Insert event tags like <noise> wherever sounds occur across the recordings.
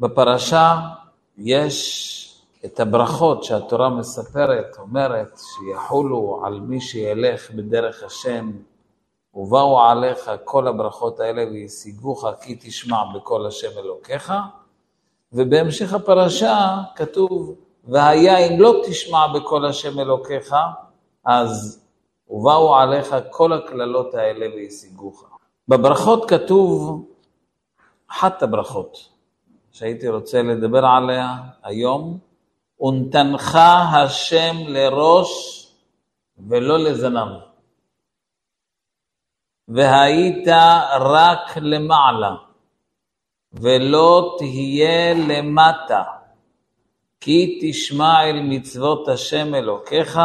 בפרשה יש את הברכות שהתורה מספרת, אומרת, שיחולו על מי שילך בדרך השם, ובאו עליך כל הברכות האלה וישיגוך כי תשמע בקול השם אלוקיך, ובהמשך הפרשה כתוב, והיה אם לא תשמע בקול השם אלוקיך, אז ובאו עליך כל הקללות האלה וישיגוך. בברכות כתוב אחת הברכות שהייתי רוצה לדבר עליה היום, ונתנך השם לראש ולא לזנב, והיית רק למעלה, ולא תהיה למטה, כי תשמע אל מצוות השם אלוקיך,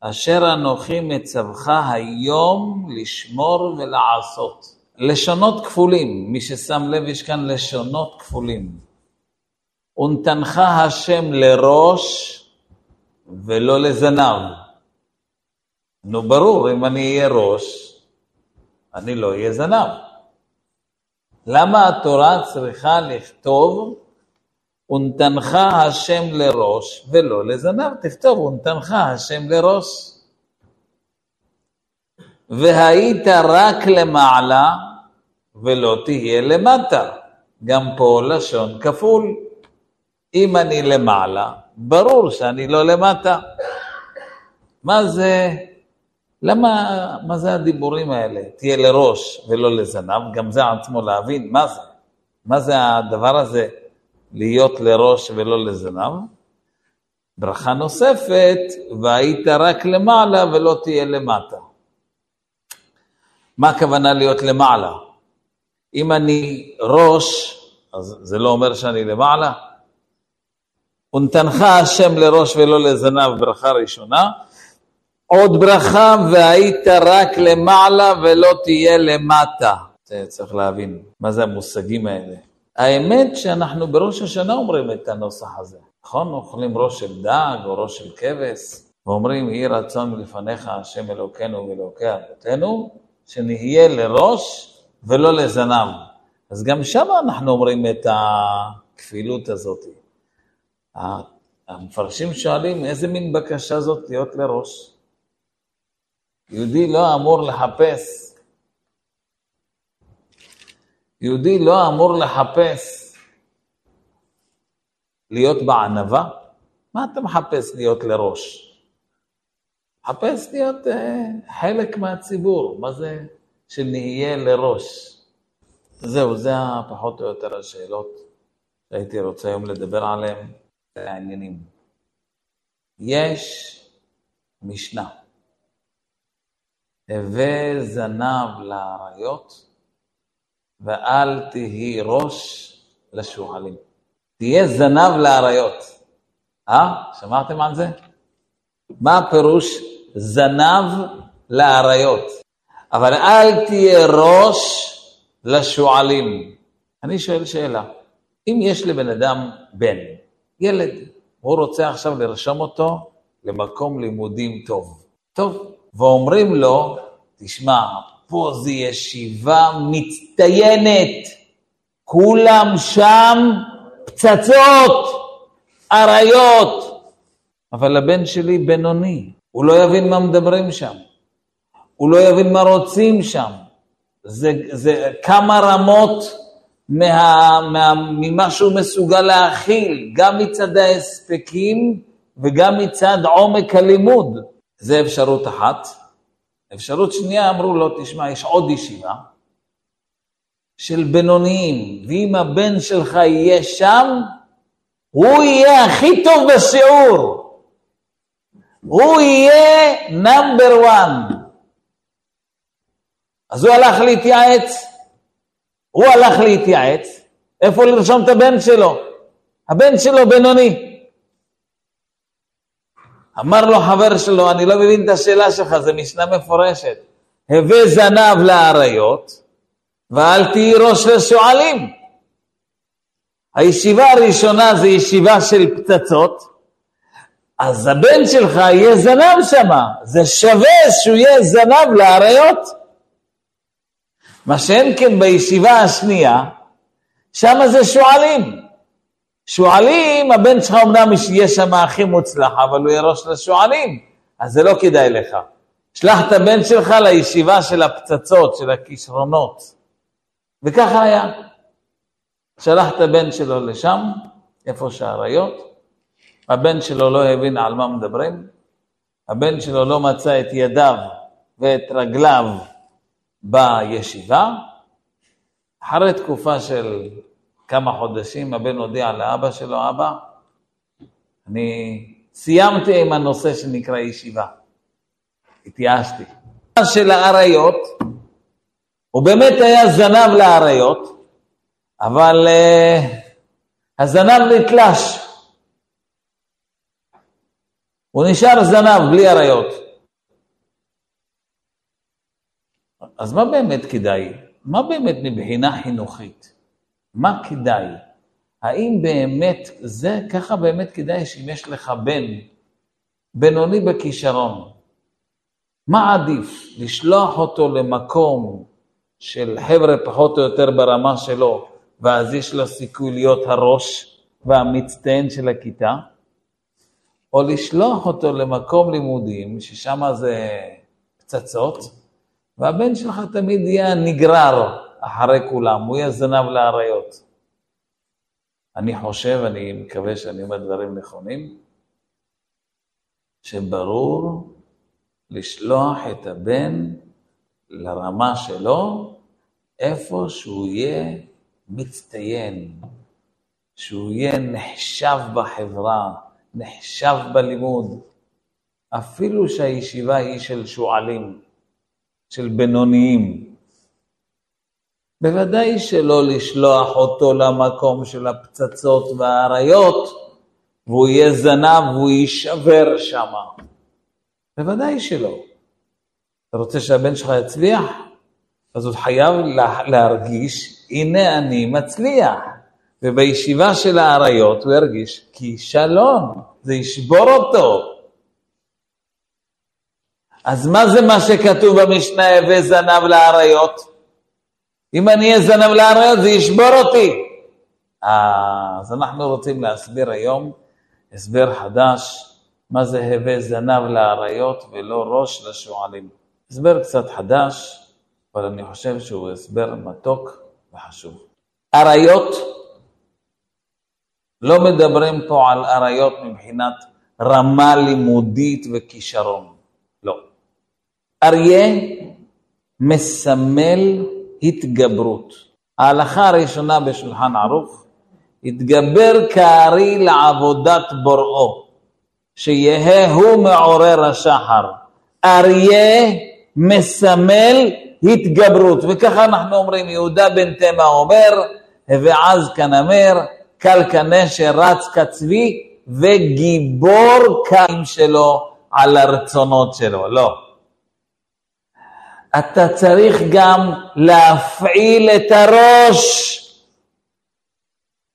אשר אנוכי מצווך היום לשמור ולעשות. לשונות כפולים, מי ששם לב יש כאן לשונות כפולים. ונתנך השם לראש ולא לזנב. נו ברור, אם אני אהיה ראש, אני לא אהיה זנב. למה התורה צריכה לכתוב ונתנך השם לראש ולא לזנב? תכתוב ונתנך השם לראש. והיית רק למעלה ולא תהיה למטה. גם פה לשון כפול. אם אני למעלה, ברור שאני לא למטה. מה זה, למה, מה זה הדיבורים האלה? תהיה לראש ולא לזנב, גם זה עצמו להבין, מה זה? מה זה הדבר הזה, להיות לראש ולא לזנב? ברכה נוספת, והיית רק למעלה ולא תהיה למטה. מה הכוונה להיות למעלה? אם אני ראש, אז זה לא אומר שאני למעלה. ונתנך השם לראש ולא לזנב, ברכה ראשונה. עוד ברכה, והיית רק למעלה ולא תהיה למטה. צריך להבין, מה זה המושגים האלה. האמת שאנחנו בראש השנה אומרים את הנוסח הזה, נכון? אוכלים ראש של דג או ראש של כבש, ואומרים, יהי רצון לפניך השם אלוקינו ואלוקי אבותינו, שנהיה לראש ולא לזנב. אז גם שם אנחנו אומרים את הכפילות הזאת. המפרשים שואלים, איזה מין בקשה זאת להיות לראש? יהודי לא אמור לחפש, יהודי לא אמור לחפש להיות בענווה? מה אתה מחפש להיות לראש? מחפש להיות uh, חלק מהציבור, מה זה שנהיה לראש? זהו, זה פחות או יותר השאלות שהייתי רוצה היום לדבר עליהן, העניינים. יש משנה, הווה זנב לאריות ואל תהי ראש לשועלים. תהיה זנב לאריות. אה? שמעתם על זה? מה הפירוש זנב לאריות? אבל אל תהיה ראש לשועלים. אני שואל שאלה, אם יש לבן אדם בן, ילד, הוא רוצה עכשיו לרשום אותו למקום לימודים טוב. טוב, ואומרים לו, תשמע, פה זו ישיבה מצטיינת, כולם שם פצצות, אריות, אבל הבן שלי בינוני, הוא לא יבין מה מדברים שם, הוא לא יבין מה רוצים שם. זה, זה כמה רמות מה, מה, ממה שהוא מסוגל להכיל, גם מצד ההספקים וגם מצד עומק הלימוד. זה אפשרות אחת. אפשרות שנייה, אמרו לו, תשמע, יש עוד ישיבה של בינוניים, ואם הבן שלך יהיה שם, הוא יהיה הכי טוב בשיעור. הוא יהיה נאמבר וואן. אז הוא הלך להתייעץ, הוא הלך להתייעץ, איפה לרשום את הבן שלו? הבן שלו בינוני. אמר לו חבר שלו, אני לא מבין את השאלה שלך, זו משנה מפורשת. הווה זנב לאריות, ואל תהי ראש לשועלים. הישיבה הראשונה זה ישיבה של פצצות, אז הבן שלך יהיה זנב שמה, זה שווה שהוא יהיה זנב לאריות. מה שאין כן בישיבה השנייה, שם זה שועלים. שועלים, הבן שלך אמנם יהיה שם הכי מוצלח, אבל הוא ראש לשועלים, אז זה לא כדאי לך. שלח את הבן שלך לישיבה של הפצצות, של הכישרונות. וככה היה. שלח את הבן שלו לשם, איפה שהאריות, הבן שלו לא הבין על מה מדברים, הבן שלו לא מצא את ידיו ואת רגליו בישיבה. אחרי תקופה של כמה חודשים הבן הודיע לאבא שלו, אבא, אני סיימתי עם הנושא שנקרא ישיבה. התייאשתי. של האריות, הוא באמת היה זנב לאריות, אבל uh, הזנב נתלש. הוא נשאר זנב בלי אריות. אז מה באמת כדאי? מה באמת מבחינה חינוכית? מה כדאי? האם באמת, זה ככה באמת כדאי שאם יש לך בן בינוני בכישרון, מה עדיף? לשלוח אותו למקום של חבר'ה פחות או יותר ברמה שלו, ואז יש לו סיכוי להיות הראש והמצטיין של הכיתה, או לשלוח אותו למקום לימודים, ששם זה פצצות, והבן שלך תמיד יהיה נגרר אחרי כולם, הוא יהיה זנב לאריות. אני חושב, אני מקווה שאני אומר דברים נכונים, שברור לשלוח את הבן לרמה שלו, איפה שהוא יהיה מצטיין, שהוא יהיה נחשב בחברה, נחשב בלימוד, אפילו שהישיבה היא של שועלים, של בינוניים. בוודאי שלא לשלוח אותו למקום של הפצצות והאריות, והוא יהיה זנב והוא יישבר שמה. בוודאי שלא. אתה רוצה שהבן שלך יצליח? אז הוא חייב להרגיש, הנה אני מצליח. ובישיבה של האריות הוא ירגיש כישלון, זה ישבור אותו. אז מה זה מה שכתוב במשנה, הווה זנב לאריות? אם אני אהיה זנב לאריות זה ישבור אותי. אז אנחנו רוצים להסביר היום הסבר חדש מה זה הווה זנב לאריות ולא ראש לשועלים. הסבר קצת חדש, אבל אני חושב שהוא הסבר מתוק וחשוב. אריות, לא מדברים פה על אריות מבחינת רמה לימודית וכישרון. אריה מסמל התגברות. ההלכה הראשונה בשולחן ערוך, התגבר כארי לעבודת בוראו. שיהא הוא מעורר השחר. אריה מסמל התגברות, וככה אנחנו אומרים, יהודה בן תמה אומר, ועז כנמר, קל כנשר, רץ כצבי, וגיבור קיים שלו על הרצונות שלו. לא. אתה צריך גם להפעיל את הראש.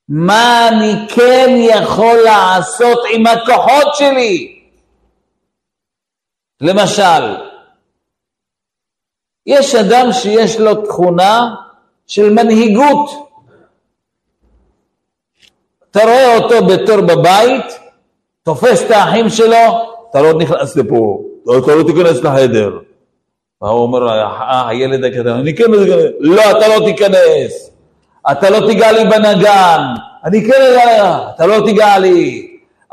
מה אני כן יכול לעשות עם הכוחות שלי? למשל, יש אדם שיש לו תכונה של מנהיגות. אתה רואה אותו בתור בבית, תופס את האחים שלו, אתה לא נכנס לפה, אתה לא תיכנס לחדר. והוא אומר, אה, הילד הקטן, אני כן אכנס, לא, אתה לא תיכנס. אתה לא תיגע לי בנגן, אני כן אגע, אתה לא תיגע לי,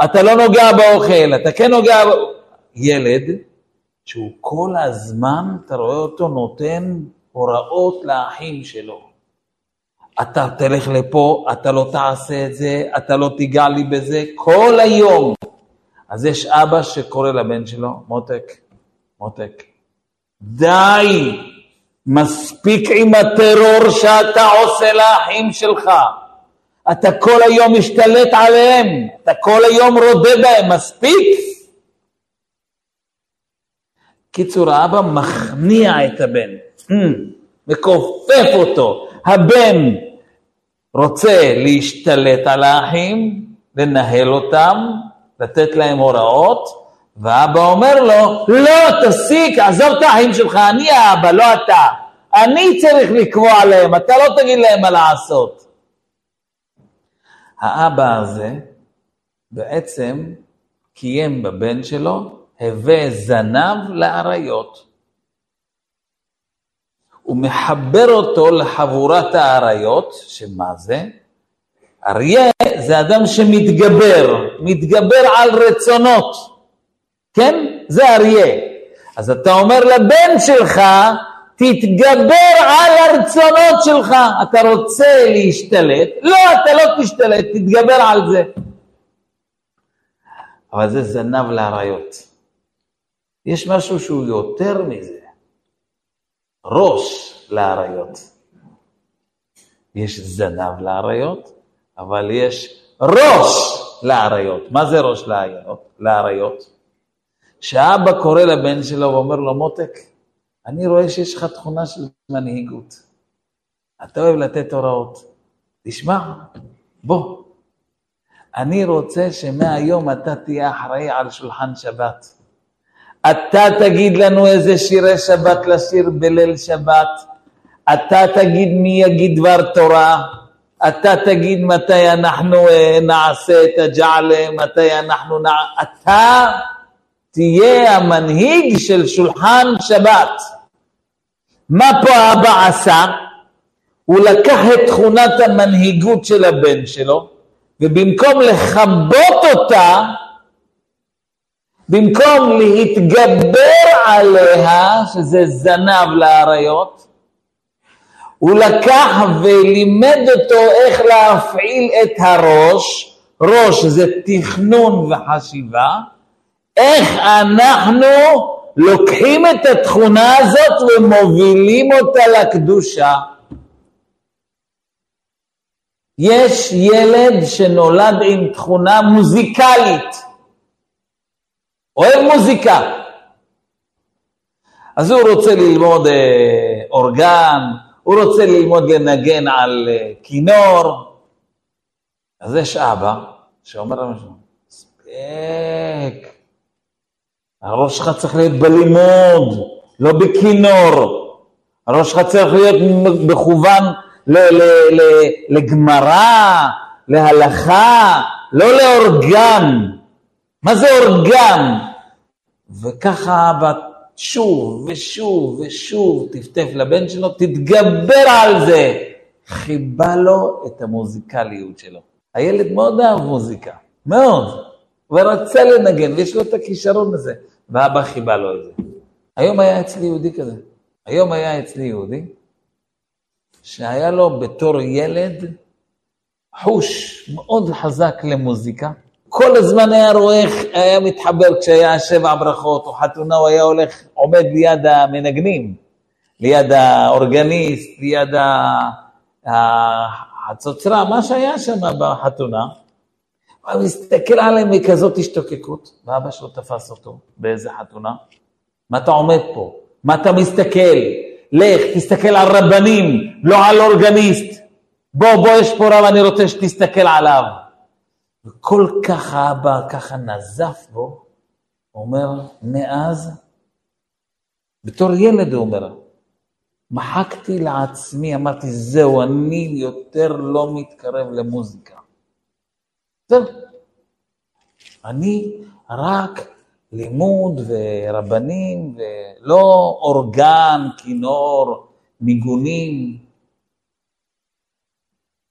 אתה לא נוגע באוכל, אתה כן נוגע... ילד שהוא כל הזמן, אתה רואה אותו נותן הוראות לאחים שלו. אתה תלך לפה, אתה לא תעשה את זה, אתה לא תיגע לי בזה, כל היום. אז יש אבא שקורא לבן שלו, מותק, מותק, די, מספיק עם הטרור שאתה עושה לאחים שלך. אתה כל היום משתלט עליהם, אתה כל היום רודה בהם, מספיק? קיצור, האבא מכניע את הבן, hmm, מכופף אותו. הבן רוצה להשתלט על האחים, לנהל אותם, לתת להם הוראות, ואבא אומר לו, לא, תסיק, עזוב את האחים שלך, אני האבא, לא אתה. אני צריך לקבוע להם, אתה לא תגיד להם מה לעשות. האבא הזה בעצם קיים בבן שלו, הווה זנב לאריות. הוא מחבר אותו לחבורת האריות, שמה זה? אריה זה אדם שמתגבר, מתגבר על רצונות, כן? זה אריה. אז אתה אומר לבן שלך, תתגבר על הרצונות שלך. אתה רוצה להשתלט, לא, אתה לא תשתלט, תתגבר על זה. אבל זה זנב לאריות. יש משהו שהוא יותר מזה, ראש לאריות. יש זנב לאריות, אבל יש ראש לאריות. מה זה ראש לאריות? כשאבא קורא לבן שלו ואומר לו, מותק, אני רואה שיש לך תכונה של מנהיגות. אתה אוהב לתת הוראות. תשמע, בוא. אני רוצה שמהיום אתה תהיה אחראי על שולחן שבת. אתה תגיד לנו איזה שירי שבת לשיר בליל שבת. אתה תגיד מי יגיד דבר תורה. אתה תגיד מתי אנחנו אה, נעשה את הג'עלה, מתי אנחנו נע... אתה תהיה המנהיג של שולחן שבת. מה פה האבא עשה? הוא לקח את תכונת המנהיגות של הבן שלו, ובמקום לכבות אותה, במקום להתגבר עליה, שזה זנב לאריות, הוא לקח ולימד אותו איך להפעיל את הראש, ראש זה תכנון וחשיבה, איך אנחנו לוקחים את התכונה הזאת ומובילים אותה לקדושה. יש ילד שנולד עם תכונה מוזיקלית, אוהב מוזיקה, אז הוא רוצה ללמוד אה, אורגן, הוא רוצה ללמוד לנגן על אה, כינור, אז יש אבא שאומר למשהו, מספיק, הראש שלך צריך להיות בלימוד, לא בכינור. הראש שלך צריך להיות מכוון לגמרא, להלכה, לא לאורגן. מה זה אורגן? וככה אבא שוב ושוב ושוב טפטף לבן שלו, תתגבר על זה. חיבה לו את המוזיקליות שלו. הילד מאוד אהב מוזיקה, מאוד. ורצה לנגן, ויש לו את הכישרון הזה. ואבא חיבה לו את זה. היום היה אצלי יהודי כזה. היום היה אצלי יהודי, שהיה לו בתור ילד חוש מאוד חזק למוזיקה. כל הזמן היה רואה איך היה מתחבר כשהיה שבע ברכות או חתונה, הוא היה הולך, עומד ליד המנגנים, ליד האורגניסט, ליד החצוצרה, מה שהיה שם בחתונה. הוא מסתכל עליהם מכזאת השתוקקות, ואבא שלו תפס אותו באיזה חתונה. מה אתה עומד פה? מה אתה מסתכל? לך, תסתכל על רבנים, לא על אורגניסט. בוא, בוא, יש פה רב, אני רוצה שתסתכל עליו. וכל כך האבא ככה נזף בו, אומר, מאז, בתור ילד הוא אומר, מחקתי לעצמי, אמרתי, זהו, אני יותר לא מתקרב למוזיקה. זהו. אני רק לימוד ורבנים, ולא אורגן, כינור, ניגונים.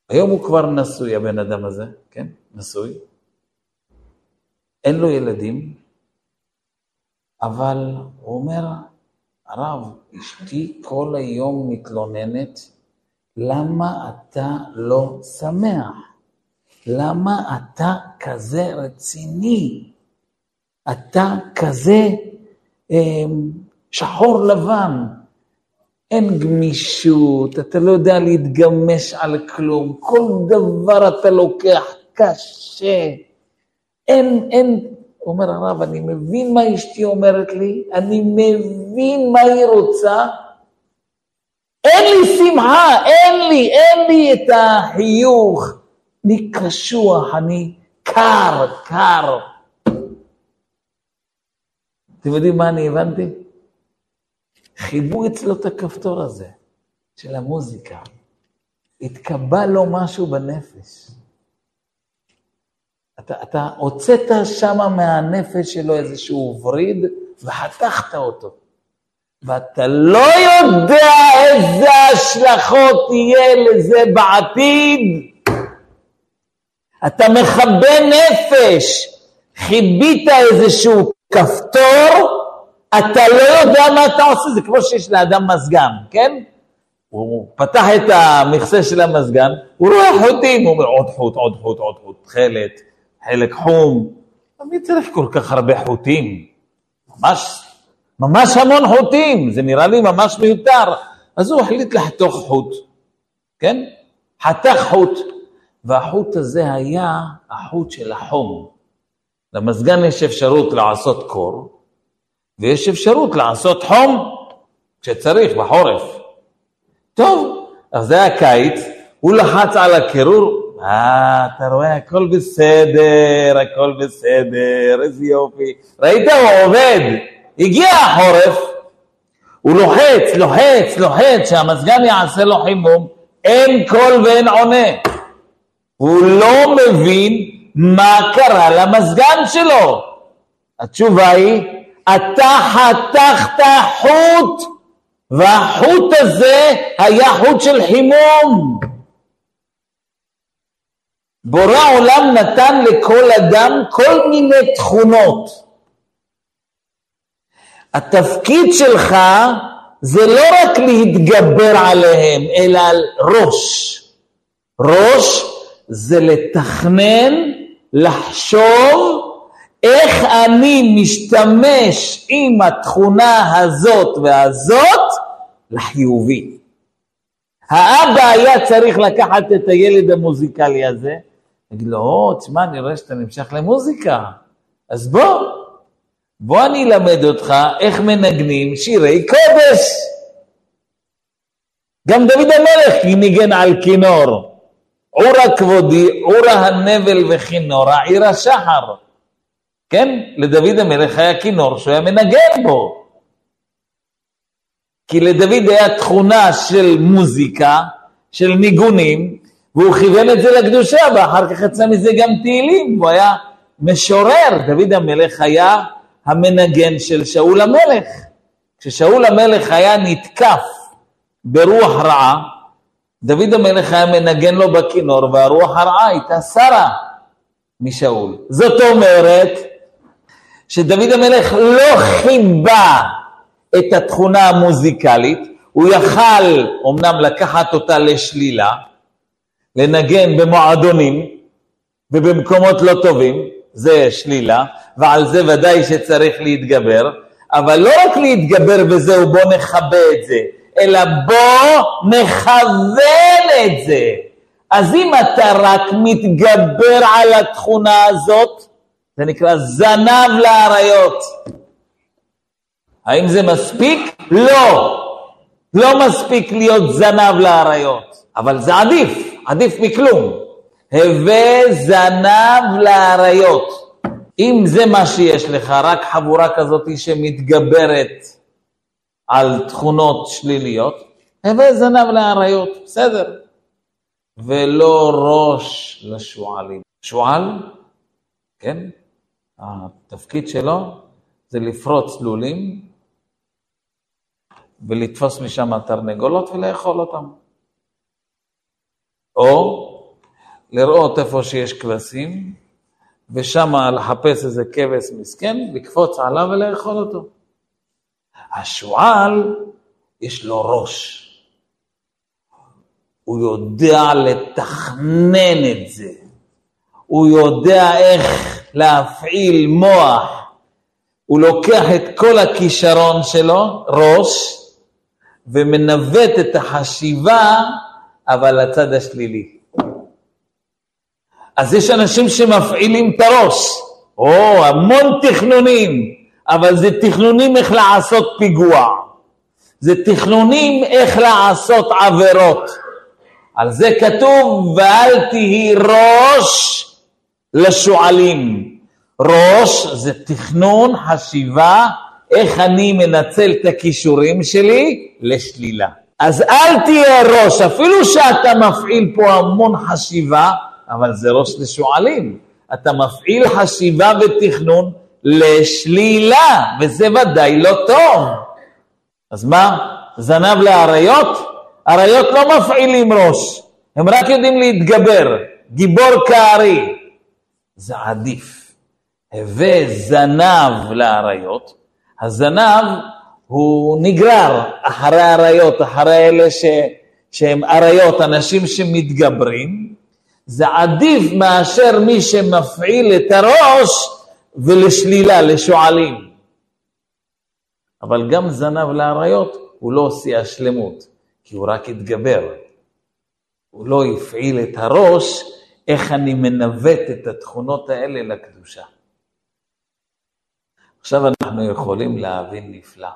היום הוא כבר נשוי, הבן אדם הזה, כן? נשוי. אין לו ילדים, אבל הוא אומר, הרב, אשתי כל היום מתלוננת, למה אתה לא שמח? למה אתה כזה רציני? אתה כזה אה, שחור לבן. אין גמישות, אתה לא יודע להתגמש על כלום, כל דבר אתה לוקח קשה. אין, אין, אומר הרב, אני מבין מה אשתי אומרת לי, אני מבין מה היא רוצה, אין לי שמחה, אין לי, אין לי את החיוך, אני קשוח, אני קר, קר. אתם יודעים מה אני הבנתי? חיבו אצלו את הכפתור הזה של המוזיקה. התקבע לו משהו בנפש. אתה, אתה הוצאת שמה מהנפש שלו איזשהו וריד וחתכת אותו. ואתה לא יודע איזה השלכות יהיה לזה בעתיד. אתה מכבה נפש, חיבית איזשהו כפתור, אתה לא יודע מה אתה עושה, זה כמו שיש לאדם מזגן, כן? הוא פתח את המכסה של המזגן, הוא רואה חוטים, הוא אומר עוד חוט, עוד חוט, עוד חוט, תכלת, חלק חום. מי צריך כל כך הרבה חוטים? ממש, ממש המון חוטים, זה נראה לי ממש מיותר. אז הוא החליט לחתוך חוט, כן? חתך חוט, והחוט הזה היה החוט של החום. למזגן יש אפשרות לעשות קור, ויש אפשרות לעשות חום כשצריך, בחורף. טוב, אז זה היה קיץ, הוא לחץ על הקירור, אה, אתה רואה, הכל בסדר, הכל בסדר, איזה יופי. ראית, הוא עובד. הגיע החורף, הוא לוחץ, לוחץ, לוחץ, שהמזגן יעשה לו חימום, אין קול ואין עונה. הוא לא מבין מה קרה למזגן שלו. התשובה היא, אתה חתכת חוט, והחוט הזה היה חוט של חימום. בורא עולם נתן לכל אדם כל מיני תכונות. התפקיד שלך זה לא רק להתגבר עליהם, אלא על ראש. ראש זה לתכנן, לחשוב איך אני משתמש עם התכונה הזאת והזאת לחיובי. האבא היה צריך לקחת את הילד המוזיקלי הזה, להגיד לו, או, תשמע, אני רואה שאתה נמשך למוזיקה, אז בוא, בוא אני אלמד אותך איך מנגנים שירי קודש. גם דוד המלך ניגן על כינור. עורה כבודי, עורה הנבל וכינורה, עיר השחר. כן? לדוד המלך היה כינור שהוא היה מנגן בו. כי לדוד היה תכונה של מוזיקה, של ניגונים, והוא כיוון את זה לקדושה, ואחר כך יצא מזה גם תהילים, הוא היה משורר. דוד המלך היה המנגן של שאול המלך. כששאול המלך היה נתקף ברוח רעה, דוד המלך היה מנגן לו בכינור, והרוח הרעה הייתה שרה משאול. זאת אומרת, שדוד המלך לא חיבה את התכונה המוזיקלית, הוא יכל אמנם לקחת אותה לשלילה, לנגן במועדונים ובמקומות לא טובים, זה שלילה, ועל זה ודאי שצריך להתגבר, אבל לא רק להתגבר וזהו, בוא נכבה את זה, אלא בוא נכוון את זה. אז אם אתה רק מתגבר על התכונה הזאת, זה נקרא זנב לאריות. האם זה מספיק? לא. לא מספיק להיות זנב לאריות, אבל זה עדיף, עדיף מכלום. הווה זנב לאריות. אם זה מה שיש לך, רק חבורה כזאת שמתגברת על תכונות שליליות, הווה זנב לאריות, בסדר. ולא ראש לשועלים. שועל, כן? התפקיד שלו זה לפרוץ לולים ולתפוס משם תרנגולות ולאכול אותם. או לראות איפה שיש כבשים, ושם לחפש איזה כבש מסכן, לקפוץ עליו ולאכול אותו. השועל, יש לו ראש. הוא יודע לתכנן את זה. הוא יודע איך להפעיל מוח, הוא לוקח את כל הכישרון שלו, ראש, ומנווט את החשיבה, אבל לצד השלילי. אז יש אנשים שמפעילים את הראש, או המון תכנונים, אבל זה תכנונים איך לעשות פיגוע, זה תכנונים איך לעשות עבירות. על זה כתוב, ואל תהי ראש לשועלים. ראש זה תכנון, חשיבה, איך אני מנצל את הכישורים שלי לשלילה. אז אל תהיה ראש, אפילו שאתה מפעיל פה המון חשיבה, אבל זה ראש לשועלים. אתה מפעיל חשיבה ותכנון לשלילה, וזה ודאי לא טוב. אז מה, זנב לאריות? אריות לא מפעילים ראש, הם רק יודעים להתגבר, גיבור כארי. זה עדיף. הווה זנב לאריות, הזנב הוא נגרר אחרי אריות, אחרי אלה ש... שהם אריות, אנשים שמתגברים, זה עדיף מאשר מי שמפעיל את הראש ולשלילה, לשועלים. אבל גם זנב לאריות הוא לא עושה השלמות, כי הוא רק התגבר. הוא לא הפעיל את הראש, איך אני מנווט את התכונות האלה לקדושה. עכשיו אנחנו יכולים להבין נפלא.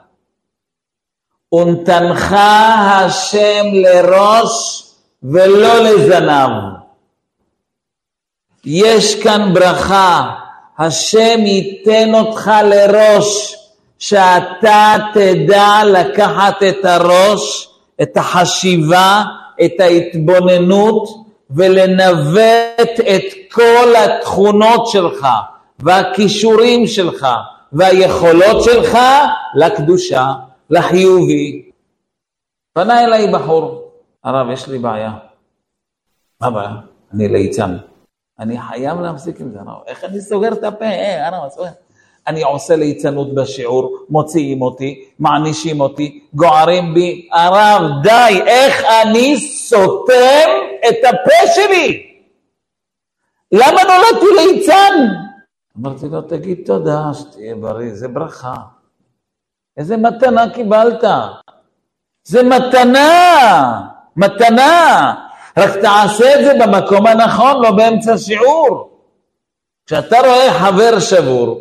ונתנך השם לראש ולא לזנב. יש כאן ברכה, השם ייתן אותך לראש, שאתה תדע לקחת את הראש, את החשיבה, את ההתבוננות, ולנווט את כל התכונות שלך, והכישורים שלך, והיכולות שלך לקדושה. לחיובי. פנה אליי בחור, הרב, יש לי בעיה. מה הבעיה? אני ליצן. אני חייב להפסיק עם זה, הרב. איך אני סוגר את הפה? אה, הרב, סוגר. אני עושה ליצנות בשיעור, מוציאים אותי, מענישים אותי, גוערים בי. הרב, די, איך אני סותם את הפה שלי? למה נולדתי ליצן? אמרתי לו, תגיד תודה, שתהיה בריא, זה ברכה. איזה מתנה קיבלת? זה מתנה, מתנה. רק תעשה את זה במקום הנכון, לא באמצע שיעור. כשאתה רואה חבר שבור,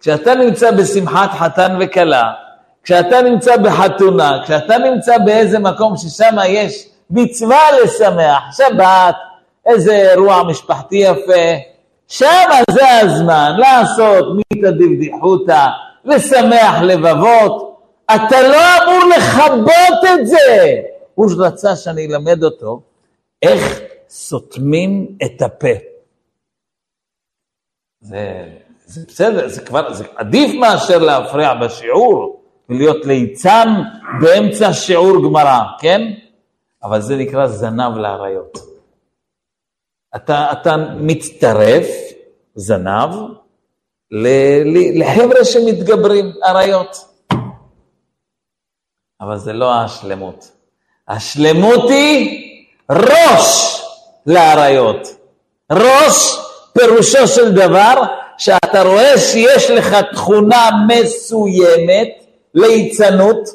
כשאתה נמצא בשמחת חתן וכלה, כשאתה נמצא בחתונה, כשאתה נמצא באיזה מקום ששם יש מצווה לשמח, שבת, איזה אירוע משפחתי יפה, שם זה הזמן לעשות מיתא דבדיחותא, לשמח לבבות, אתה לא אמור לכבות את זה. הוא רצה שאני אלמד אותו איך סותמים את הפה. זה, זה בסדר, זה כבר, זה עדיף מאשר להפריע בשיעור ולהיות ליצן באמצע שיעור גמרא, כן? אבל זה נקרא זנב לאריות. אתה, אתה מצטרף, זנב, לחבר'ה שמתגברים, אריות. אבל זה לא השלמות. השלמות היא ראש לאריות. ראש פירושו של דבר שאתה רואה שיש לך תכונה מסוימת, ליצנות,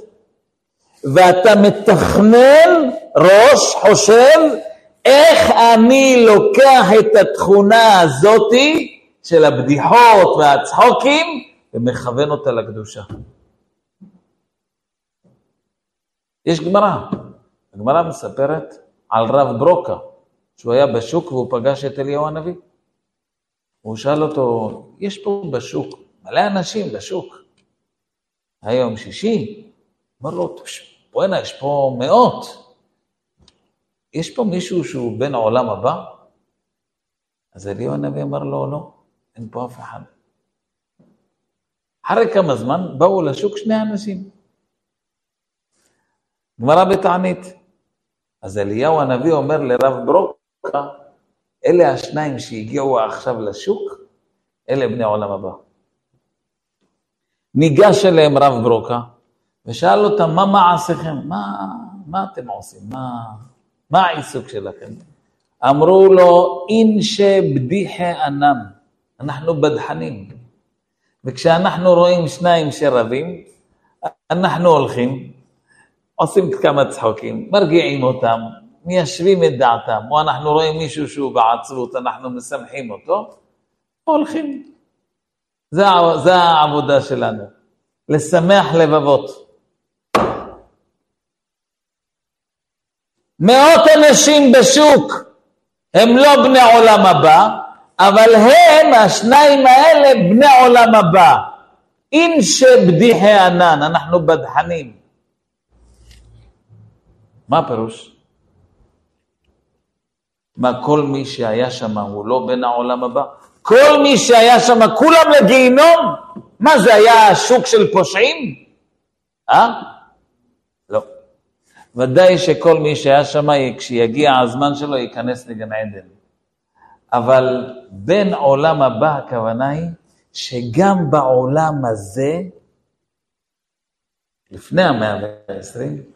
ואתה מתכנן ראש, חושב, איך אני לוקח את התכונה הזאתי של הבדיחות והצחוקים ומכוון אותה לקדושה. יש גמרא, הגמרא מספרת על רב ברוקה, שהוא היה בשוק והוא פגש את אליהו הנביא. הוא שאל אותו, יש פה בשוק מלא אנשים בשוק. היום שישי, אמר לו, בוא'נה, יש פה מאות. יש פה מישהו שהוא בן העולם הבא? אז אליהו הנביא אמר לו, לא. אין פה אף אחד. אחרי כמה זמן באו לשוק שני אנשים. גמרא בתענית. אז אליהו הנביא אומר לרב ברוקה, אלה השניים שהגיעו עכשיו לשוק, אלה בני העולם הבא. ניגש אליהם רב ברוקה ושאל אותם, מה מעשיכם? מה, מה אתם עושים? מה, מה העיסוק שלכם? אמרו לו, אינשה בדיחי ענם. אנחנו בדחנים. וכשאנחנו רואים שניים שרבים, אנחנו הולכים, עושים כמה צחוקים, מרגיעים אותם, מיישבים את דעתם, או אנחנו רואים מישהו שהוא בעצבות, אנחנו משמחים אותו, הולכים. זה, זה העבודה שלנו, לשמח לבבות. מאות אנשים בשוק הם לא בני עולם הבא, אבל הם, השניים האלה, בני עולם הבא. אין שבדיחי ענן, אנחנו בדחנים. מה הפירוש? מה, כל מי שהיה שם הוא לא בן העולם הבא? כל מי שהיה שם, כולם לגיהינום? מה זה היה שוק של פושעים? אה? לא. ודאי שכל מי שהיה שם, כשיגיע הזמן שלו, ייכנס לגן עדן. אבל בין עולם הבא, הכוונה היא שגם בעולם הזה, לפני המאה ועשרים,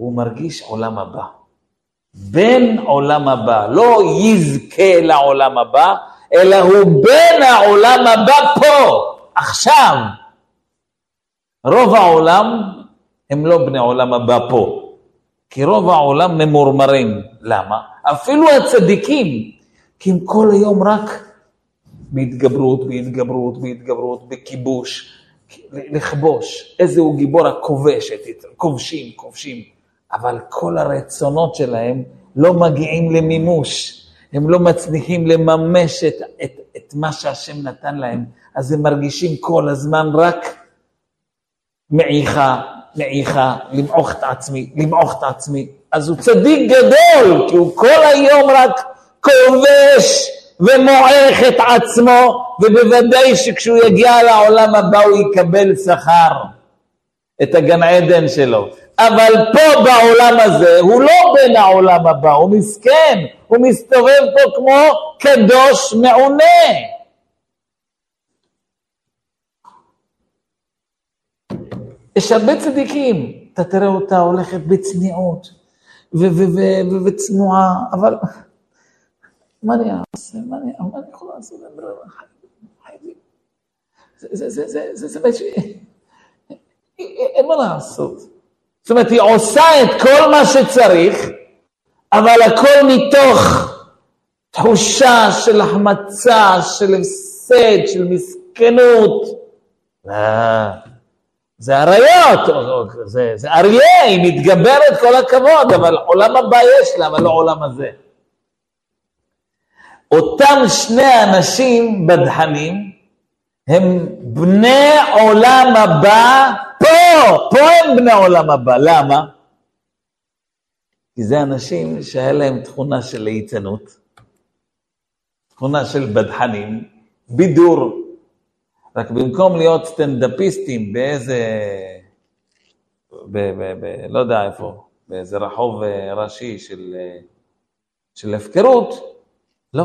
הוא מרגיש עולם הבא. בין עולם הבא, לא יזכה לעולם הבא, אלא הוא בין העולם הבא פה, עכשיו. רוב העולם הם לא בני עולם הבא פה, כי רוב העולם ממורמרים. למה? אפילו הצדיקים, כי הם כל היום רק בהתגברות, בהתגברות, בהתגברות, בכיבוש, לכבוש. איזה הוא גיבור הכובש, כובשים, כובשים. אבל כל הרצונות שלהם לא מגיעים למימוש. הם לא מצליחים לממש את, את, את מה שהשם נתן להם, אז הם מרגישים כל הזמן רק מעיכה, מעיכה, למעוך את עצמי, למעוך את עצמי. אז הוא צדיק גדול, כי הוא כל היום רק כובש ומועך את עצמו, ובוודאי שכשהוא יגיע לעולם הבא הוא יקבל שכר, את הגן עדן שלו. אבל פה בעולם הזה הוא לא בין העולם הבא, הוא מסכן, הוא מסתובב פה כמו קדוש מעונה. יש הרבה צדיקים, אתה תראה אותה הולכת בצניעות וצנועה, אבל מה אני אעשה? מה אני יכול לעשות? חייבים. זה באמת ש... אין מה לעשות. זאת אומרת, היא עושה את כל מה שצריך, אבל הכל מתוך תחושה של החמצה, של הפסד, של מסכנות. אה, זה אריות, זה, זה אריה, היא מתגברת כל הכבוד, אבל עולם הבא יש לה, אבל לא עולם הזה. אותם שני אנשים בדחנים הם בני עולם הבא פה, פה הם בני עולם הבא. למה? כי זה אנשים שהיה להם תכונה של ליצנות, תכונה של בדחנים, בידור. רק במקום להיות סטנדאפיסטים באיזה, ב, ב, ב, לא יודע איפה, באיזה רחוב אה, ראשי של, אה, של הפקרות, לא.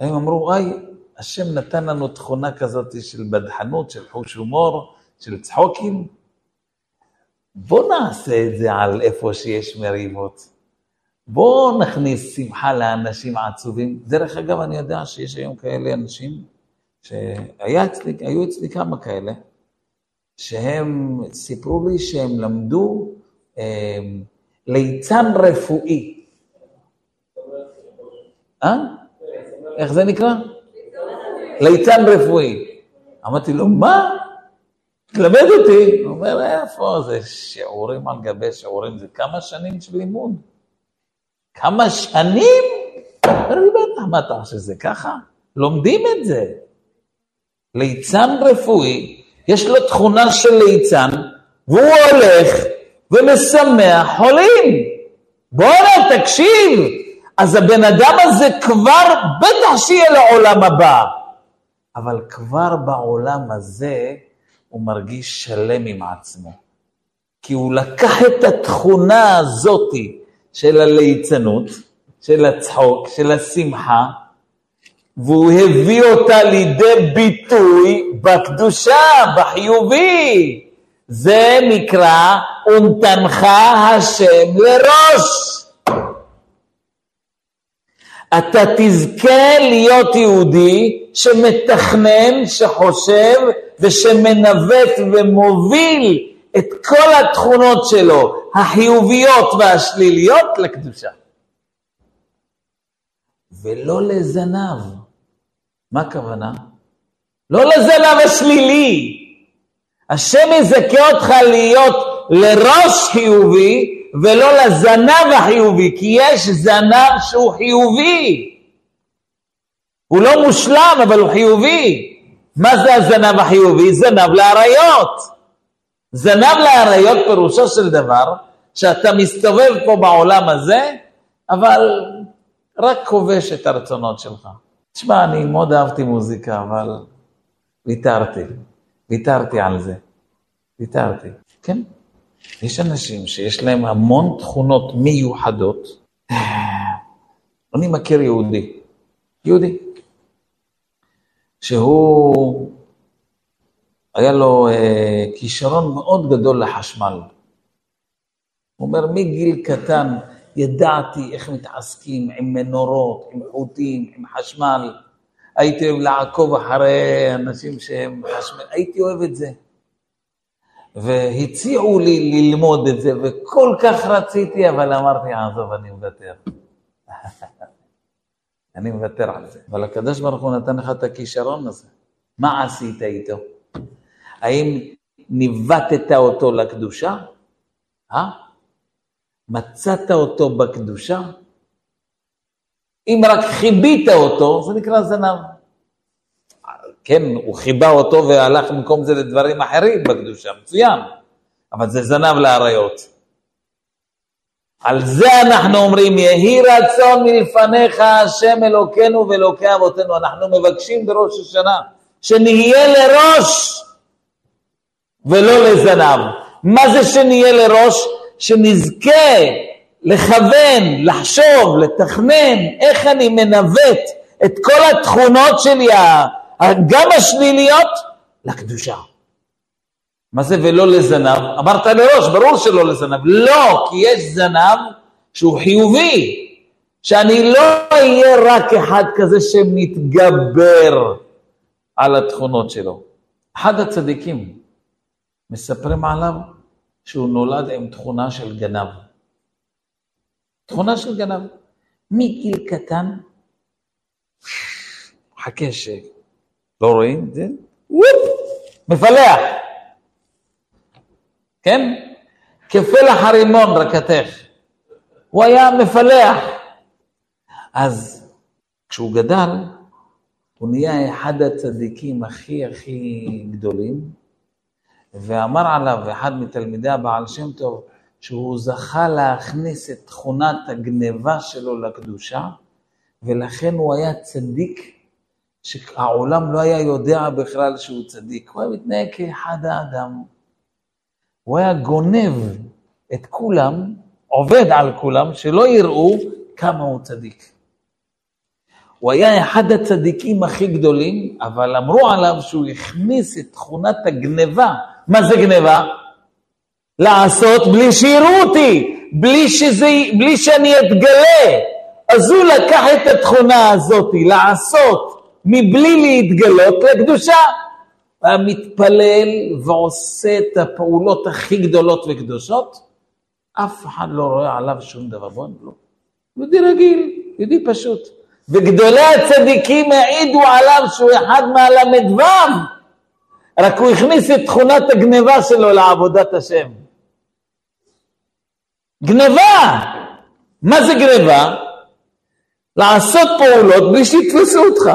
הם אמרו, היי, השם נתן לנו תכונה כזאת של בדחנות, של חוש הומור, של צחוקים. בוא נעשה את זה על איפה שיש מריבות. בוא נכניס שמחה לאנשים עצובים. דרך אגב, אני יודע שיש היום כאלה אנשים, שהיו אצלי, אצלי כמה כאלה, שהם סיפרו לי שהם למדו אה, ליצן רפואי. אה? איך זה נקרא? ליצן רפואי. אמרתי לו, מה? תלמד אותי. הוא אומר, איפה זה שיעורים על גבי שיעורים, זה כמה שנים של לימוד. כמה שנים? אומר לי, בטח, מה אתה חושב שזה ככה? לומדים את זה. ליצן רפואי, יש לו תכונה של ליצן, והוא הולך ומשמח חולים. בואנה, תקשיב, אז הבן אדם הזה כבר, בטח שיהיה לעולם הבא, אבל כבר בעולם הזה הוא מרגיש שלם עם עצמו. כי הוא לקח את התכונה הזאתי של הליצנות, של הצחוק, של השמחה, והוא הביא אותה לידי ביטוי בקדושה, בחיובי. זה נקרא ונתנך השם לראש. אתה תזכה להיות יהודי שמתכנן, שחושב ושמנווט ומוביל את כל התכונות שלו, החיוביות והשליליות, לקדושה. ולא לזנב. מה הכוונה? לא לזנב השלילי. השם יזכה אותך להיות לראש חיובי ולא לזנב החיובי, כי יש זנב שהוא חיובי. הוא לא מושלם, אבל הוא חיובי. מה זה הזנב החיובי? זנב לאריות. זנב לאריות פירושו של דבר שאתה מסתובב פה בעולם הזה, אבל רק כובש את הרצונות שלך. תשמע, אני מאוד אהבתי מוזיקה, אבל ויתרתי. ויתרתי על זה. ויתרתי. כן? יש אנשים שיש להם המון תכונות מיוחדות. אני מכיר יהודי, יהודי, שהוא, היה לו אה, כישרון מאוד גדול לחשמל. הוא אומר, מגיל קטן ידעתי איך מתעסקים עם מנורות, עם חוטים, עם חשמל. הייתי אוהב לעקוב אחרי אנשים שהם חשמל, הייתי אוהב את זה. והציעו לי ללמוד את זה, וכל כך רציתי, אבל אמרתי, עזוב, אני מוותר. <laughs> אני מוותר על זה. אבל הקדוש ברוך הוא נתן לך את הכישרון הזה. מה עשית איתו? האם ניווטת אותו לקדושה? אה? מצאת אותו בקדושה? אם רק חיבית אותו, זה נקרא זנב. כן, הוא חיבה אותו והלך במקום זה לדברים אחרים בקדושה, מצוין, אבל זה זנב לאריות. על זה אנחנו אומרים, יהי רצון מלפניך השם אלוקינו ואלוקי אבותינו. אנחנו מבקשים בראש השנה שנהיה לראש ולא לזנב. מה זה שנהיה לראש? שנזכה לכוון, לחשוב, לתכנן איך אני מנווט את כל התכונות שלי, גם השליליות, לקדושה. מה זה ולא לזנב? אמרת לראש, ברור שלא לזנב. לא, כי יש זנב שהוא חיובי, שאני לא אהיה רק אחד כזה שמתגבר על התכונות שלו. אחד הצדיקים, מספרים עליו שהוא נולד עם תכונה של גנב. תכונה של גנב. מגיל קטן, חכה ש... לא רואים זה? מפלח. כן? כפלח הרימון רקתך. הוא היה מפלח. אז כשהוא גדל, הוא נהיה אחד הצדיקים הכי הכי גדולים, ואמר עליו אחד מתלמידי הבעל שם טוב, שהוא זכה להכניס את תכונת הגניבה שלו לקדושה, ולכן הוא היה צדיק שהעולם לא היה יודע בכלל שהוא צדיק. הוא היה מתנהג כאחד האדם. הוא היה גונב את כולם, עובד על כולם, שלא יראו כמה הוא צדיק. הוא היה אחד הצדיקים הכי גדולים, אבל אמרו עליו שהוא הכניס את תכונת הגניבה. מה זה גניבה? לעשות בלי שיראו אותי, בלי, שזה, בלי שאני אתגלה. אז הוא לקח את התכונה הזאת, לעשות מבלי להתגלות לקדושה. היה מתפלל ועושה את הפעולות הכי גדולות וקדושות, אף אחד לא רואה עליו שום דבר. בוא נגלו. יהודי רגיל, יהודי פשוט. וגדולי הצדיקים העידו עליו שהוא אחד מהל"ו, רק הוא הכניס את תכונת הגניבה שלו לעבודת השם. גניבה! מה זה גניבה? לעשות פעולות בלי שיתפסו אותך.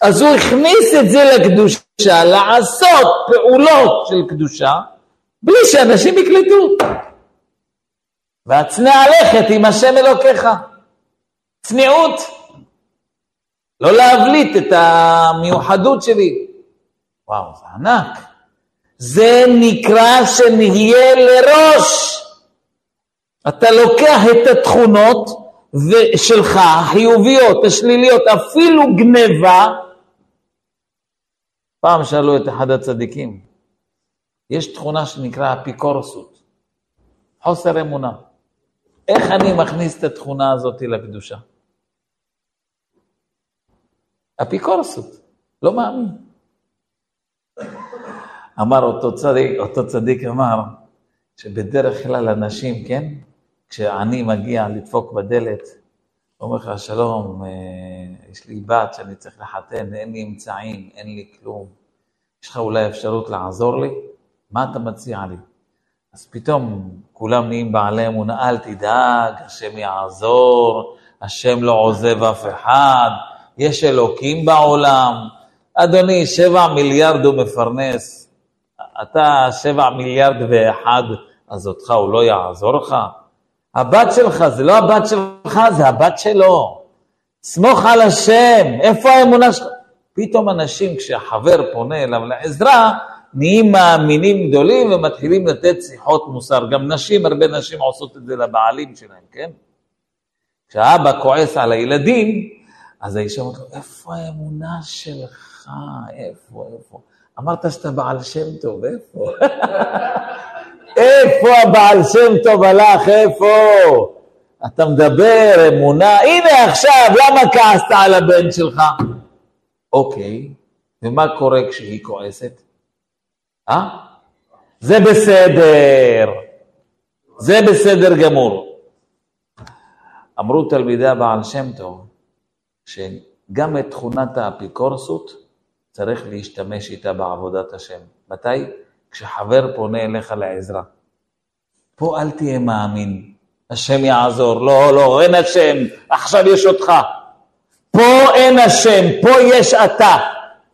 אז הוא הכניס את זה לקדושה, לעשות פעולות של קדושה, בלי שאנשים יקלטו. והצנע לכת עם השם אלוקיך. צניעות. לא להבליט את המיוחדות שלי. וואו, זה ענק. זה נקרא שנהיה לראש. אתה לוקח את התכונות שלך, החיוביות, השליליות, אפילו גניבה, פעם שאלו את אחד הצדיקים, יש תכונה שנקרא אפיקורסות, חוסר אמונה. איך אני מכניס את התכונה הזאת לקדושה? אפיקורסות, לא מאמין. אמר אותו צדיק, אותו צדיק אמר, שבדרך כלל אנשים, כן, כשעני מגיע לדפוק בדלת, אומר לך, שלום, אה, יש לי בת שאני צריך לחתן, אין לי אמצעים, אין לי כלום. יש לך אולי אפשרות לעזור לי? מה אתה מציע לי? אז פתאום כולם נהיים בעלי אמונה, אל תדאג, השם יעזור, השם לא עוזב אף אחד, יש אלוקים בעולם. אדוני, שבע מיליארד הוא מפרנס, אתה שבע מיליארד ואחד, אז אותך הוא לא יעזור לך? הבת שלך, זה לא הבת שלך, זה הבת שלו. סמוך על השם, איפה האמונה שלך? פתאום אנשים, כשהחבר פונה אליו לעזרה, נהיים מאמינים גדולים ומתחילים לתת שיחות מוסר. גם נשים, הרבה נשים עושות את זה לבעלים שלהם, כן? כשהאבא כועס על הילדים, אז האישה אומרת לו, איפה האמונה שלך? איפה, איפה? אמרת שאתה בעל שם טוב, איפה? <laughs> איפה הבעל שם טוב הלך, איפה? אתה מדבר, אמונה, הנה עכשיו, למה כעסת על הבן שלך? אוקיי, ומה קורה כשהיא כועסת? אה? זה בסדר, זה בסדר גמור. אמרו תלמידי הבעל שם טוב, שגם את תכונת האפיקורסות צריך להשתמש איתה בעבודת השם. מתי? כשחבר פונה אליך לעזרה. פה אל תהיה מאמין, השם יעזור. לא, לא, אין השם, עכשיו יש אותך. פה אין השם, פה יש אתה.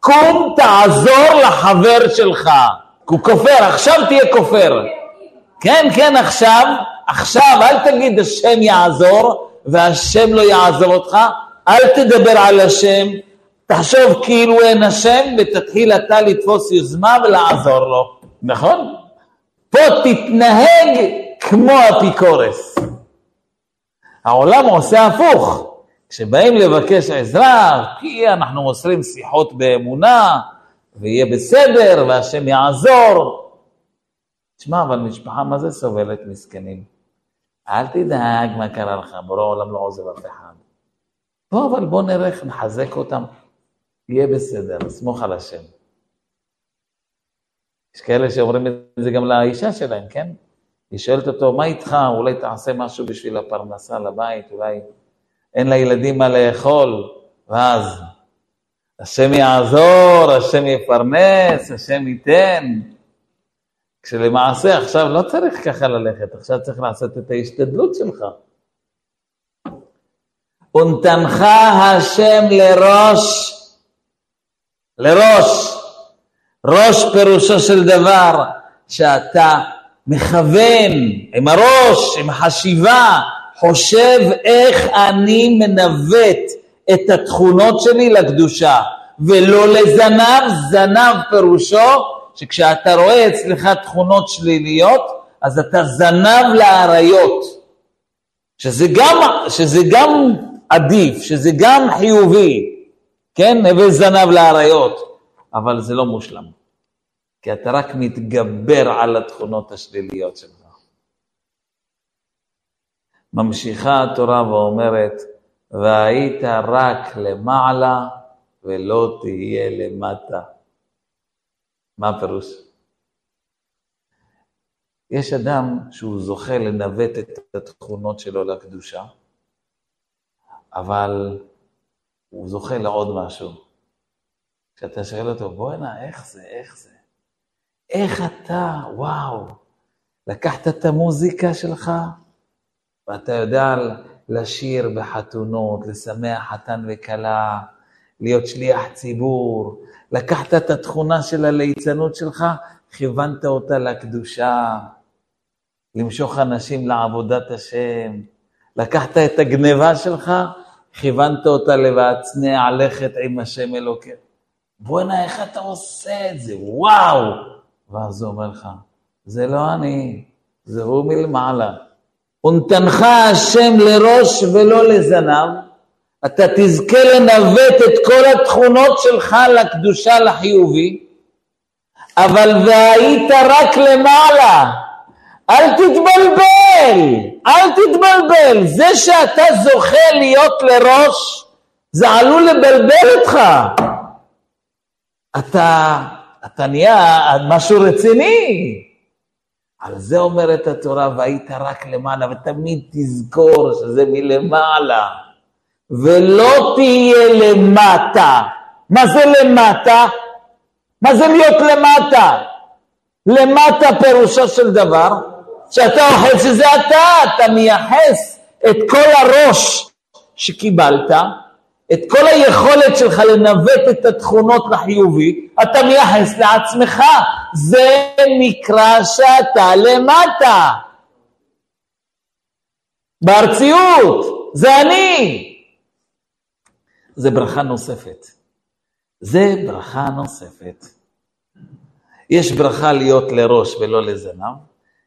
קום תעזור לחבר שלך. הוא כופר, עכשיו תהיה כופר. כן, כן, עכשיו, עכשיו, אל תגיד השם יעזור והשם לא יעזור אותך, אל תדבר על השם, תחשוב כאילו אין השם ותתחיל אתה לתפוס יוזמה ולעזור לו, נכון? פה תתנהג כמו אפיקורס. העולם עושה הפוך. כשבאים לבקש עזרה, כי אנחנו מוסרים שיחות באמונה, ויהיה בסדר, והשם יעזור. תשמע, אבל משפחה מה זה סובלת מסכנים? אל תדאג מה קרה לך, בורא עולם לא עוזב אף אחד. בוא, אבל בוא נראה איך נחזק אותם. יהיה בסדר, סמוך על השם. יש כאלה שאומרים את זה גם לאישה שלהם, כן? היא שואלת אותו, מה איתך? אולי תעשה משהו בשביל הפרנסה לבית, אולי אין לילדים מה לאכול, ואז השם יעזור, השם יפרנס, השם ייתן. כשלמעשה עכשיו לא צריך ככה ללכת, עכשיו צריך לעשות את ההשתדלות שלך. ונתנך השם לראש, לראש. ראש פירושו של דבר שאתה מכוון עם הראש, עם החשיבה, חושב איך אני מנווט את התכונות שלי לקדושה, ולא לזנב, זנב פירושו שכשאתה רואה אצלך תכונות שליליות, אז אתה זנב לאריות, שזה גם, שזה גם עדיף, שזה גם חיובי, כן? הווה זנב לאריות, אבל זה לא מושלם, כי אתה רק מתגבר על התכונות השליליות שלך. ממשיכה התורה ואומרת, והיית רק למעלה ולא תהיה למטה. מה הפירוש? יש אדם שהוא זוכה לנווט את התכונות שלו לקדושה, אבל הוא זוכה לעוד משהו. כשאתה שואל אותו, בואנה, איך זה, איך זה? איך אתה, וואו, לקחת את המוזיקה שלך, ואתה יודע לשיר בחתונות, לשמח חתן וכלה, להיות שליח ציבור, לקחת את התכונה של הליצנות שלך, כיוונת אותה לקדושה, למשוך אנשים לעבודת השם, לקחת את הגניבה שלך, כיוונת אותה לבעצנע לכת עם השם אלוקים. בואנה, איך אתה עושה את זה? וואו! ואז הוא אומר לך, זה לא אני, זה הוא מלמעלה. ונתנך השם לראש ולא לזנב, אתה תזכה לנווט את כל התכונות שלך לקדושה לחיובי, אבל והיית רק למעלה, אל תתבלבל, אל תתבלבל, זה שאתה זוכה להיות לראש, זה עלול לבלבל אותך. אתה, אתה נהיה משהו רציני. על זה אומרת התורה, והיית רק למעלה, ותמיד תזכור שזה מלמעלה, ולא תהיה למטה. מה זה למטה? מה זה להיות למטה? למטה פירושו של דבר, שאתה אוכל שזה אתה, אתה מייחס את כל הראש שקיבלת, את כל היכולת שלך לנווט את התכונות לחיובי, אתה מייחס לעצמך. זה נקרא שאתה למטה. בארציות, זה אני. זה ברכה נוספת. זה ברכה נוספת. יש ברכה להיות לראש ולא לזנב,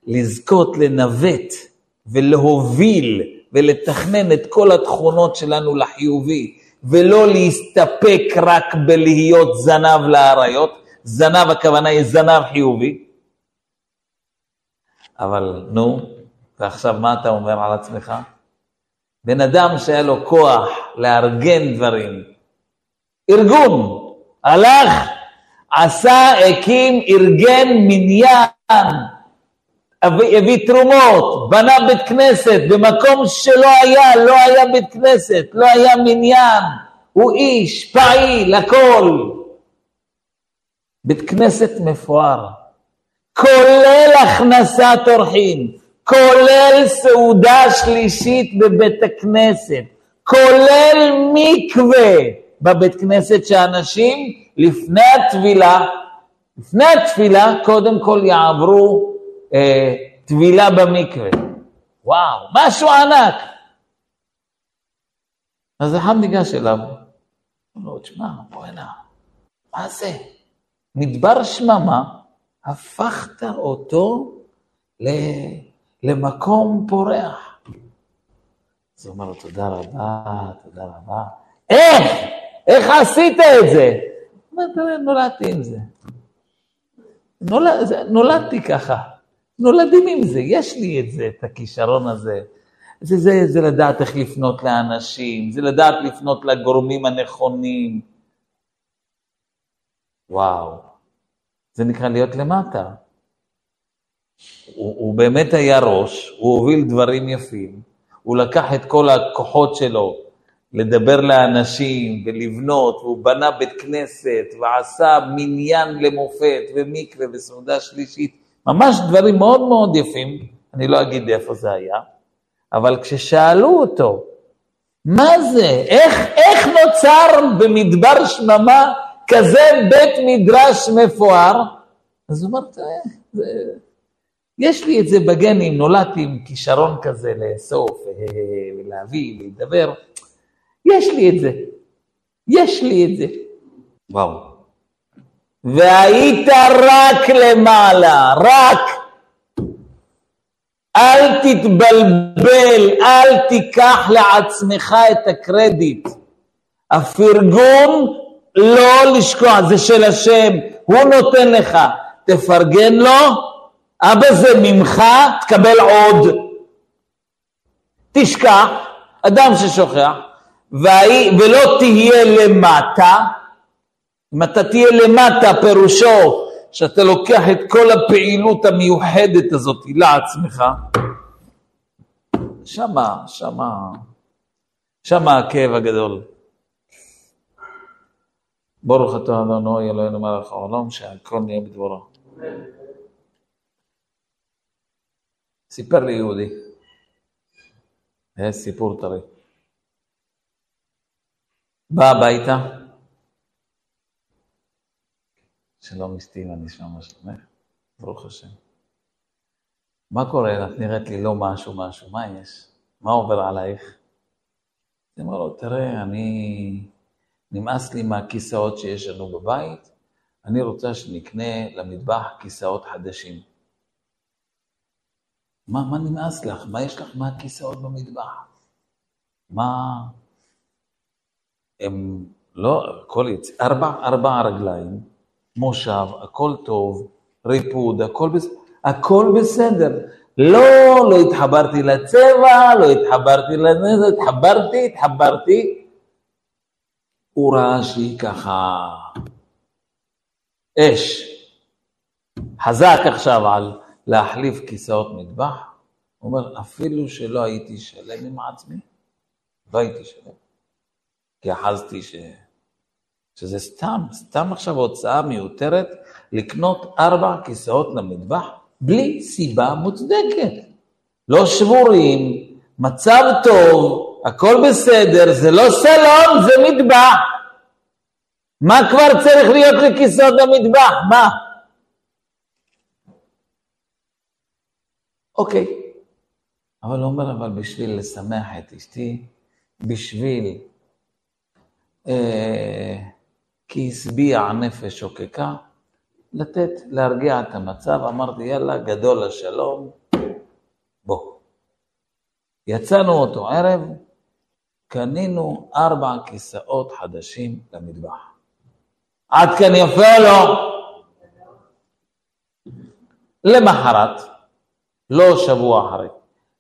לזכות לנווט ולהוביל ולתכנן את כל התכונות שלנו לחיובי, ולא להסתפק רק בלהיות זנב לאריות, זנב הכוונה היא זנב חיובי. אבל נו, ועכשיו מה אתה אומר על עצמך? בן אדם שהיה לו כוח לארגן דברים, ארגון, הלך, עשה, הקים, ארגן מניין, הביא, הביא תרומות, בנה בית כנסת, במקום שלא היה, לא היה בית כנסת, לא היה מניין, הוא איש פעיל, הכל. בית כנסת מפואר, כולל הכנסת אורחים, כולל סעודה שלישית בבית הכנסת, כולל מקווה בבית כנסת שאנשים לפני הטבילה, לפני התפילה קודם כל יעברו אה, טבילה במקווה. וואו, משהו ענק. אז אחד ניגש אליו, אמר לו, תשמע, בוא'נה, מה זה? מדבר שממה, הפכת אותו למקום פורח. אז הוא אומר לו, תודה רבה, תודה רבה. איך? איך עשית את זה? הוא אומר, תראה, נולדתי עם זה. נולד, נולדתי ככה. נולדים עם זה, יש לי את זה, את הכישרון הזה. זה, זה, זה לדעת איך לפנות לאנשים, זה לדעת לפנות לגורמים הנכונים. וואו, זה נקרא להיות למטה. הוא, הוא באמת היה ראש, הוא הוביל דברים יפים, הוא לקח את כל הכוחות שלו לדבר לאנשים ולבנות, והוא בנה בית כנסת ועשה מניין למופת ומקווה וסעודה שלישית. ממש דברים מאוד מאוד יפים, אני לא אגיד איפה זה היה, אבל כששאלו אותו, מה זה, איך, איך נוצר במדבר שממה כזה בית מדרש מפואר? אז הוא אומר, תראה, יש לי את זה בגנים, נולדתי עם כישרון כזה לאסוף, ולהביא, להידבר, יש לי את זה, יש לי את זה. וואו. והיית רק למעלה, רק. אל תתבלבל, אל תיקח לעצמך את הקרדיט. הפרגון, לא לשכוח, זה של השם, הוא נותן לך. תפרגן לו, אבא זה ממך, תקבל עוד. תשכח, אדם ששוכח, ולא תהיה למטה, אם אתה תהיה למטה, פירושו שאתה לוקח את כל הפעילות המיוחדת הזאת לעצמך, שמה, שמה, שמה הכאב הגדול. ברוך אתה אדונו אלוהינו מלך העולם, שהכל נהיה בדברו. סיפר לי יהודי, היה סיפור טרי. בא הביתה, שלום אשתי, מה נשמע מה שלומך? ברוך השם. מה קורה? את נראית לי לא משהו משהו, מה יש? מה עובר עלייך? אני אומר לו, תראה, אני... נמאס לי מהכיסאות שיש לנו בבית, אני רוצה שנקנה למטבח כיסאות חדשים. מה, מה נמאס לך? מה יש לך מהכיסאות במטבח? מה... הם לא, הכל יצא, ארבע, ארבע רגליים, מושב, הכל טוב, ריפוד, הכל, בס... הכל בסדר. לא, לא התחברתי לצבע, לא התחברתי לנזק, התחברתי, התחברתי. הוא ראה שהיא ככה אש. חזק עכשיו על להחליף כיסאות מטבח. הוא אומר, אפילו שלא הייתי שלם עם עצמי, לא הייתי שלם. כי אחזתי ש... שזה סתם, סתם עכשיו הוצאה מיותרת לקנות ארבע כיסאות למטבח בלי סיבה מוצדקת. לא שבורים, מצב טוב, הכל בסדר, זה לא סלון, זה מטבח. מה כבר צריך להיות לכיסאות במטבח? מה? אוקיי. אבל הוא אומר, אבל בשביל לשמח את אשתי, בשביל אה, כי השביע נפש שוקקה, לתת, להרגיע את המצב, אמרתי, יאללה, גדול השלום, בוא. יצאנו אותו ערב, קנינו ארבע כיסאות חדשים למטבח. עד כאן יפה לו. למחרת, לא שבוע אחרי,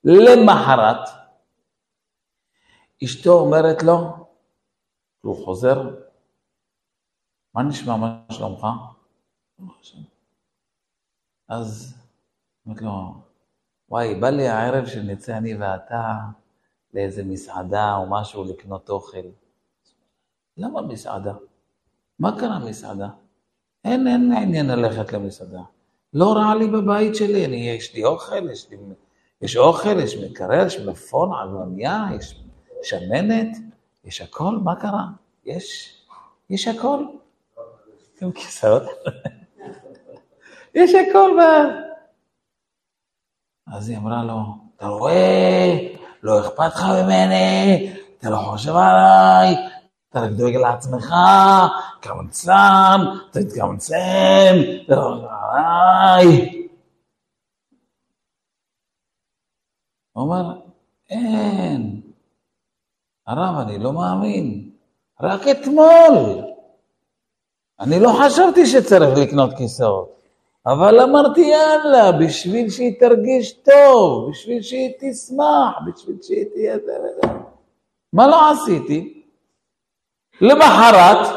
למחרת, אשתו אומרת לו, הוא חוזר, מה נשמע, מה שלומך? אז אומרת לו, וואי, בא לי הערב שנצא אני ואתה לאיזה מסעדה או משהו לקנות אוכל. למה מסעדה? מה קרה מסעדה? אין, אין עניין ללכת למסעדה. לא רע לי בבית שלי, אני, יש לי אוכל, יש, לי, יש אוכל, יש מקרר, יש מלפון, עגבנייה, יש שמנת, יש הכל, מה קרה? יש, יש הכל. גם כיסאות. יש הכל ב... אז היא אמרה לו, אתה רואה, לא אכפת לך ממני, אתה לא חושב עליי, אתה רק דואג לעצמך, קמצן, אתה תתקמצן, אתה לא חושב עליי. הוא אומר, אין, הרב, אני לא מאמין, רק אתמול. אני לא חשבתי שצריך לקנות כיסאות. אבל אמרתי, יאללה, בשביל שהיא תרגיש טוב, בשביל שהיא תשמח, בשביל שהיא תהיה... מה לא עשיתי? למחרת,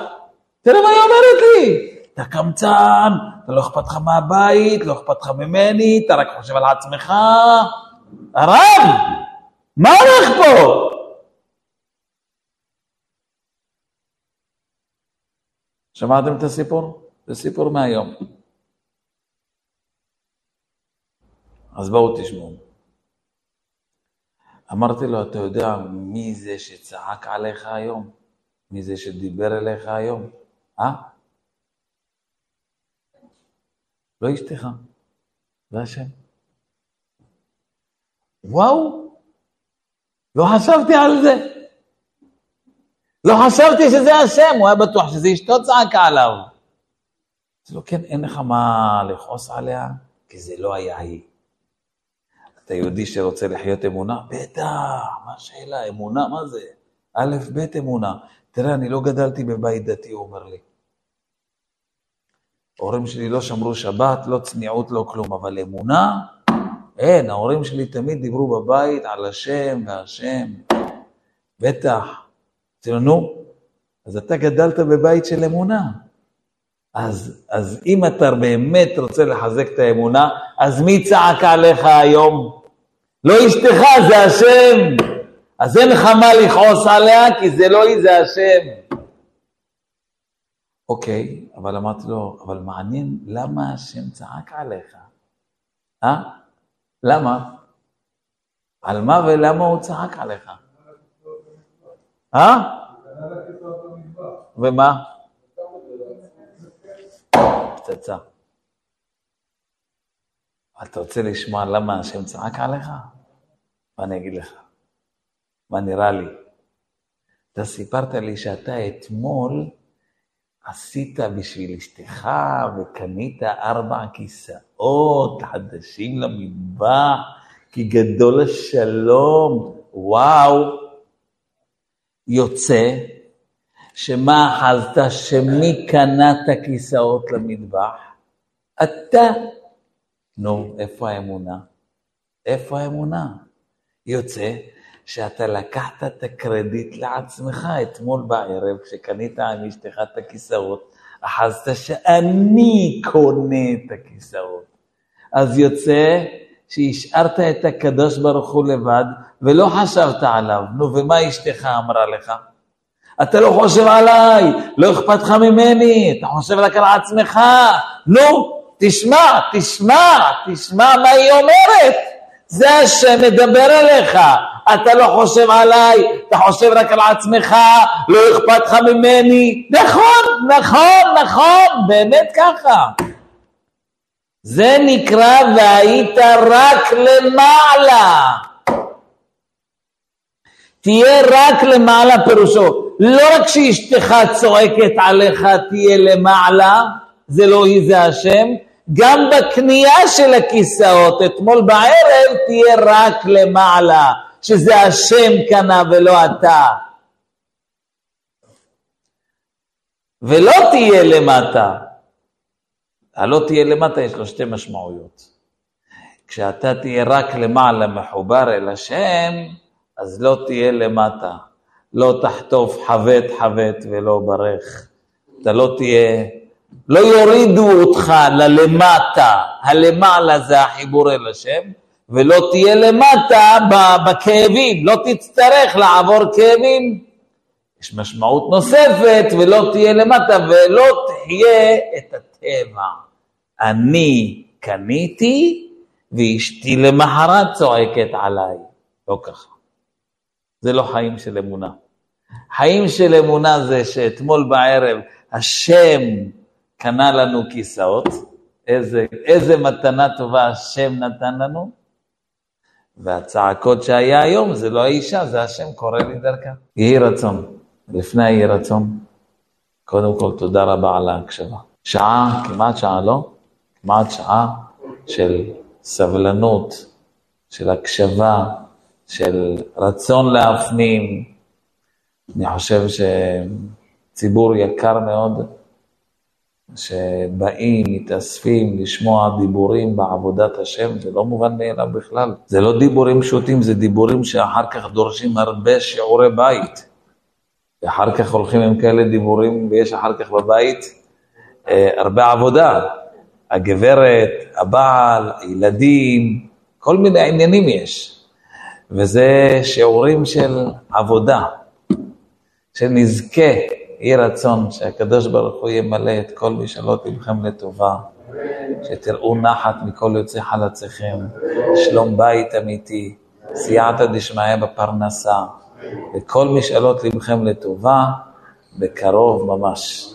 תראה מה היא אומרת לי. אתה קמצן, אתה לא אכפת לך מהבית, לא אכפת לך ממני, אתה רק חושב על עצמך. הרב, מה הולך פה? שמעתם את הסיפור? זה סיפור מהיום. אז בואו תשמעו. אמרתי לו, אתה יודע מי זה שצעק עליך היום? מי זה שדיבר אליך היום? אה? לא אשתך, זה השם. וואו, לא חשבתי על זה. לא חשבתי שזה השם, הוא היה בטוח שזה אשתו צעקה עליו. אז לא, כן, אין לך מה לכעוס עליה, כי זה לא היה היא. אתה יהודי שרוצה לחיות אמונה? בטח, מה השאלה? אמונה, מה זה? א', ב' אמונה. תראה, אני לא גדלתי בבית דתי, הוא אומר לי. ההורים שלי לא שמרו שבת, לא צניעות, לא כלום, אבל אמונה? אין, ההורים שלי תמיד דיברו בבית על השם והשם. בטח. אמרתי לו, נו, אז אתה גדלת בבית של אמונה. אז, אז אם אתה באמת רוצה לחזק את האמונה, אז מי צעק עליך היום? לא אשתך, זה השם. אז אין לך מה לכעוס עליה, כי זה לא היא, זה השם. אוקיי, אבל אמרתי לו, אבל מעניין למה השם צעק עליך. אה? למה? על מה ולמה הוא צעק עליך? אה? ומה? פצצה. אתה רוצה לשמוע למה השם צעק עליך? ואני אגיד לך, מה נראה לי. אתה סיפרת לי שאתה אתמול עשית בשביל אשתך וקנית ארבע כיסאות חדשים למטבח, כי גדול השלום, וואו. יוצא שמה אחזת שמי קנה את הכיסאות למטבח? אתה. נו, איפה האמונה? איפה האמונה? יוצא שאתה לקחת את הקרדיט לעצמך אתמול בערב, כשקנית עם אשתך את הכיסאות, אחזת שאני קונה את הכיסאות. אז יוצא שהשארת את הקדוש ברוך הוא לבד, ולא חשבת עליו. נו, ומה אשתך אמרה לך? אתה לא חושב עליי, לא אכפת לך ממני, אתה חושב רק על עצמך. נו, תשמע, תשמע, תשמע מה היא אומרת. זה השם מדבר אליך. אתה לא חושב עליי, אתה חושב רק על עצמך, לא אכפת לך ממני. נכון, נכון, נכון, באמת ככה. זה נקרא והיית רק למעלה. תהיה רק למעלה פירושו, לא רק שאשתך צועקת עליך תהיה למעלה, זה לא היא זה השם, גם בקנייה של הכיסאות, אתמול בערב תהיה רק למעלה, שזה השם קנה ולא אתה. ולא תהיה למטה. הלא תהיה למטה יש לו שתי משמעויות. כשאתה תהיה רק למעלה מחובר אל השם, אז לא תהיה למטה. לא תחטוף חבט חבט ולא ברך. אתה לא תהיה, לא יורידו אותך ללמטה, הלמעלה זה החיבור אל השם, ולא תהיה למטה בכאבים, לא תצטרך לעבור כאבים. יש משמעות נוספת, ולא תהיה למטה, ולא תחיה את הטבע. אני קניתי, ואשתי למחרת צועקת עליי. לא ככה. זה לא חיים של אמונה. חיים של אמונה זה שאתמול בערב השם קנה לנו כיסאות, איזה, איזה מתנה טובה השם נתן לנו, והצעקות שהיה היום זה לא האישה, זה השם קורא לי דרכה. יהי רצון, לפני היהי רצון, קודם כל תודה רבה על ההקשבה. שעה, כמעט שעה, לא? כמעט שעה של סבלנות, של הקשבה, של רצון להפנים. אני חושב שציבור יקר מאוד, שבאים, מתאספים לשמוע דיבורים בעבודת השם, זה לא מובן מאליו בכלל. זה לא דיבורים פשוטים, זה דיבורים שאחר כך דורשים הרבה שיעורי בית. ואחר כך הולכים עם כאלה דיבורים, ויש אחר כך בבית אה, הרבה עבודה. הגברת, הבעל, הילדים, כל מיני עניינים יש. וזה שיעורים של עבודה, שנזכה, יהי רצון שהקדוש ברוך הוא ימלא את כל משאלות לבכם לטובה, שתראו נחת מכל יוצאי חלציכם, שלום בית אמיתי, סייעתא דשמיא בפרנסה, וכל משאלות לבכם לטובה, בקרוב ממש.